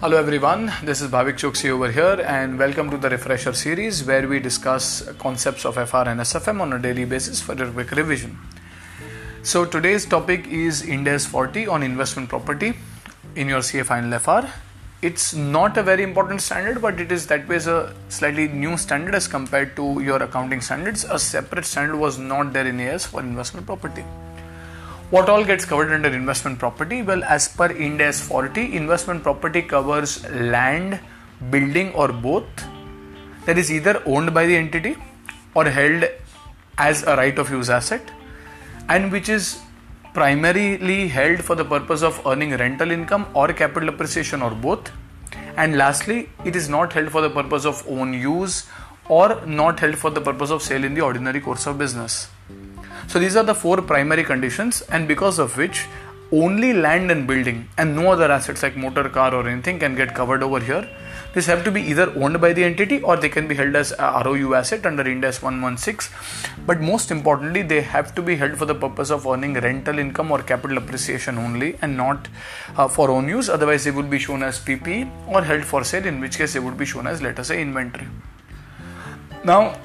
Hello everyone, this is Bhavik Chokshi over here and welcome to the refresher series where we discuss concepts of FR and SFM on a daily basis for your quick revision. So today's topic is Ind AS 40 on investment property in your CA final FR. It's not a very important standard but it is that way a slightly new standard as compared to your accounting standards. A separate standard was not there in AS for investment property. What all gets covered under investment property? Well, as per Ind AS 40, investment property covers land, building, or both that is either owned by the entity or held as a right of use asset and which is primarily held for the purpose of earning rental income or capital appreciation or both. And lastly, it is not held for the purpose of own use or not held for the purpose of sale in the ordinary course of business. So these are the four primary conditions, and because of which only land and building and no other assets like motor car or anything can get covered over here. These have to be either owned by the entity or they can be held as a ROU asset under Ind AS 116. But most importantly, they have to be held for the purpose of earning rental income or capital appreciation only and not uh, for own use. Otherwise, they would be shown as PP or held for sale, in which case they would be shown as, let us say, inventory. Now,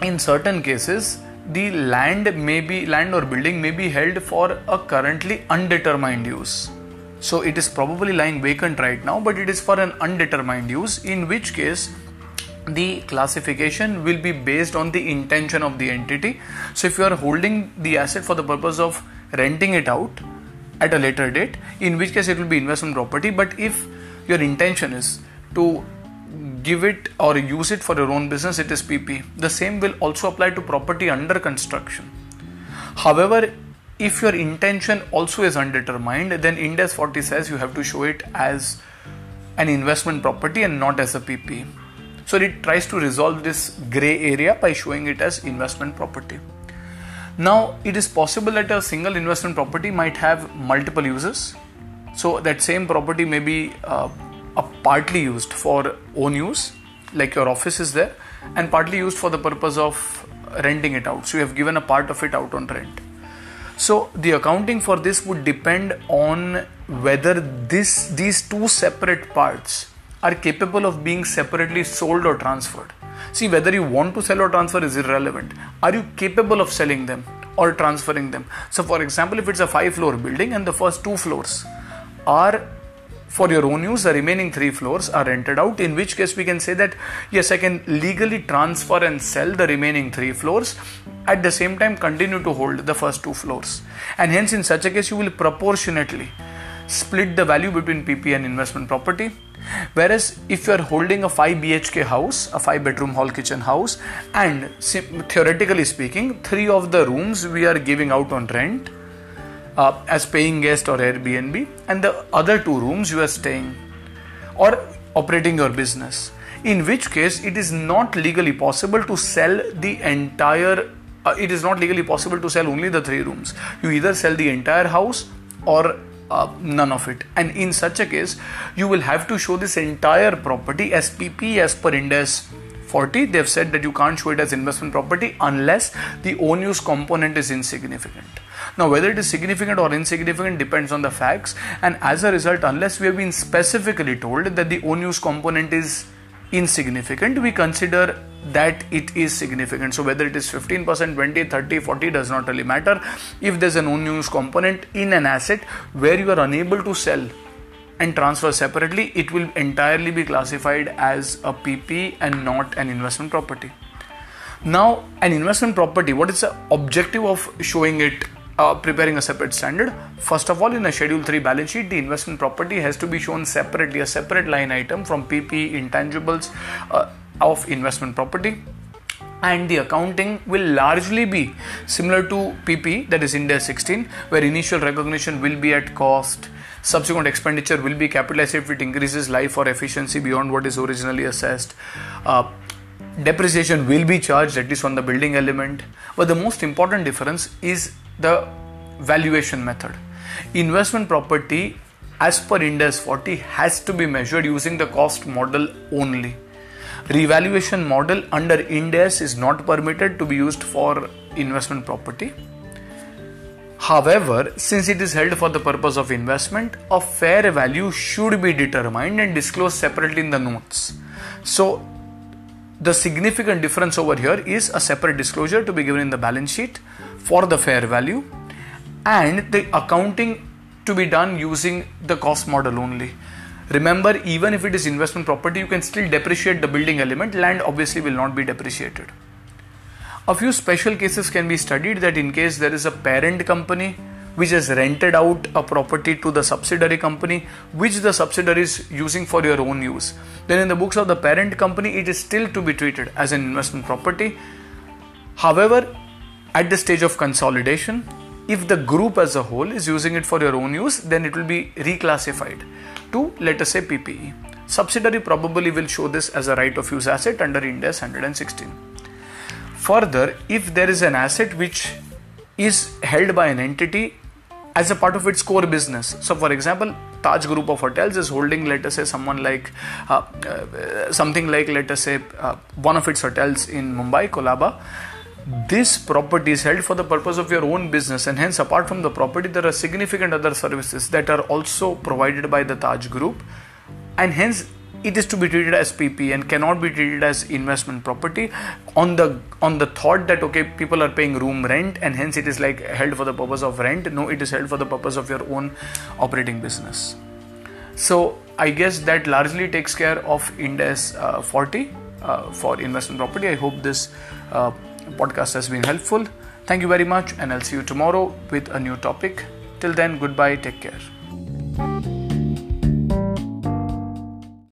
in certain cases, the land may be land or building may be held for a currently undetermined use. So it is probably lying vacant right now but it is for an undetermined use in which case the classification will be based on the intention of the entity. So if you are holding the asset for the purpose of renting it out at a later date in which case it will be investment property. But if your intention is to give it or use it for your own business, it is PP. The same will also apply to property under construction. However, if your intention also is undetermined, then Ind AS 40 says you have to show it as an investment property and not as a PP. So it tries to resolve this gray area by showing it as investment property. Now, it is possible that a single investment property might have multiple uses. So that same property may be uh, are partly used for own use, like your office is there, and partly used for the purpose of renting it out. So you have given a part of it out on rent. So the accounting for this would depend on whether this these two separate parts are capable of being separately sold or transferred. See whether you want to sell or transfer is irrelevant. Are you capable of selling them or transferring them? So for example, if it's a five floor building and the first two floors are for your own use the remaining three floors are rented out. In which case we can say that yes i can legally transfer and sell the remaining three floors. At the same time continue to hold the first two floors. And hence in such a case you will proportionately split the value between pp and investment property. Whereas if you are holding a 5 bhk house a 5 bedroom hall kitchen house and theoretically speaking three of the rooms we are giving out on rent uh, as paying guest or Airbnb, and the other two rooms you are staying or operating your business. In which case, it is not legally possible to sell the entire. Uh, it is not legally possible to sell only the three rooms. You either sell the entire house or uh, none of it. And in such a case, you will have to show this entire property as PP as per Ind AS 40. They've said that you can't show it as investment property unless the own use component is insignificant. Now, whether it is significant or insignificant depends on the facts, and as a result, unless we have been specifically told that the own use component is insignificant, we consider that it is significant. So, whether it is 15%, 20, 30, 40 does not really matter. If there's an own use component in an asset where you are unable to sell and transfer separately, it will entirely be classified as a PP and not an investment property. Now, an investment property, what is the objective of showing it uh, preparing a separate standard. First of all, in a Schedule 3 balance sheet, the investment property has to be shown separately, a separate line item from PP intangibles uh, of investment property. And the accounting will largely be similar to PP, that is Ind AS 16, where initial recognition will be at cost, subsequent expenditure will be capitalized if it increases life or efficiency beyond what is originally assessed. Uh, depreciation will be charged at least on the building element but the most important difference is the valuation method. Investment property as per Ind AS 40 has to be measured using the cost model only. Revaluation model under Ind AS is not permitted to be used for investment property. However, since it is held for the purpose of investment, a fair value should be determined and disclosed separately in the notes. So, the significant difference over here is a separate disclosure to be given in the balance sheet for the fair value and the accounting to be done using the cost model only. Remember, even if it is investment property, you can still depreciate the building element. Land obviously will not be depreciated. A few special cases can be studied that in case there is a parent company which has rented out a property to the subsidiary company which the subsidiary is using for your own use. Then in the books of the parent company it is still to be treated as an investment property. However at the stage of consolidation if the group as a whole is using it for your own use then it will be reclassified to let us say PPE subsidiary probably will show this as a right of use asset under Ind AS 116 Further, if there is an asset which is held by an entity as a part of its core business. So, for example, Taj Group of Hotels is holding, let us say, someone like uh, uh, something like, let us say, uh, one of its hotels in Mumbai, Colaba. This property is held for the purpose of your own business, and hence, apart from the property, there are significant other services that are also provided by the Taj Group, and hence it is to be treated as PP and cannot be treated as investment property. On the on the thought that okay people are paying room rent and hence it is like held for the purpose of rent. No it is held for the purpose of your own operating business. So I guess that largely takes care of Ind AS uh, 40 uh, for investment property. I hope this uh, podcast has been helpful. Thank you very much and I'll see you tomorrow with a new topic. Till then goodbye. Take care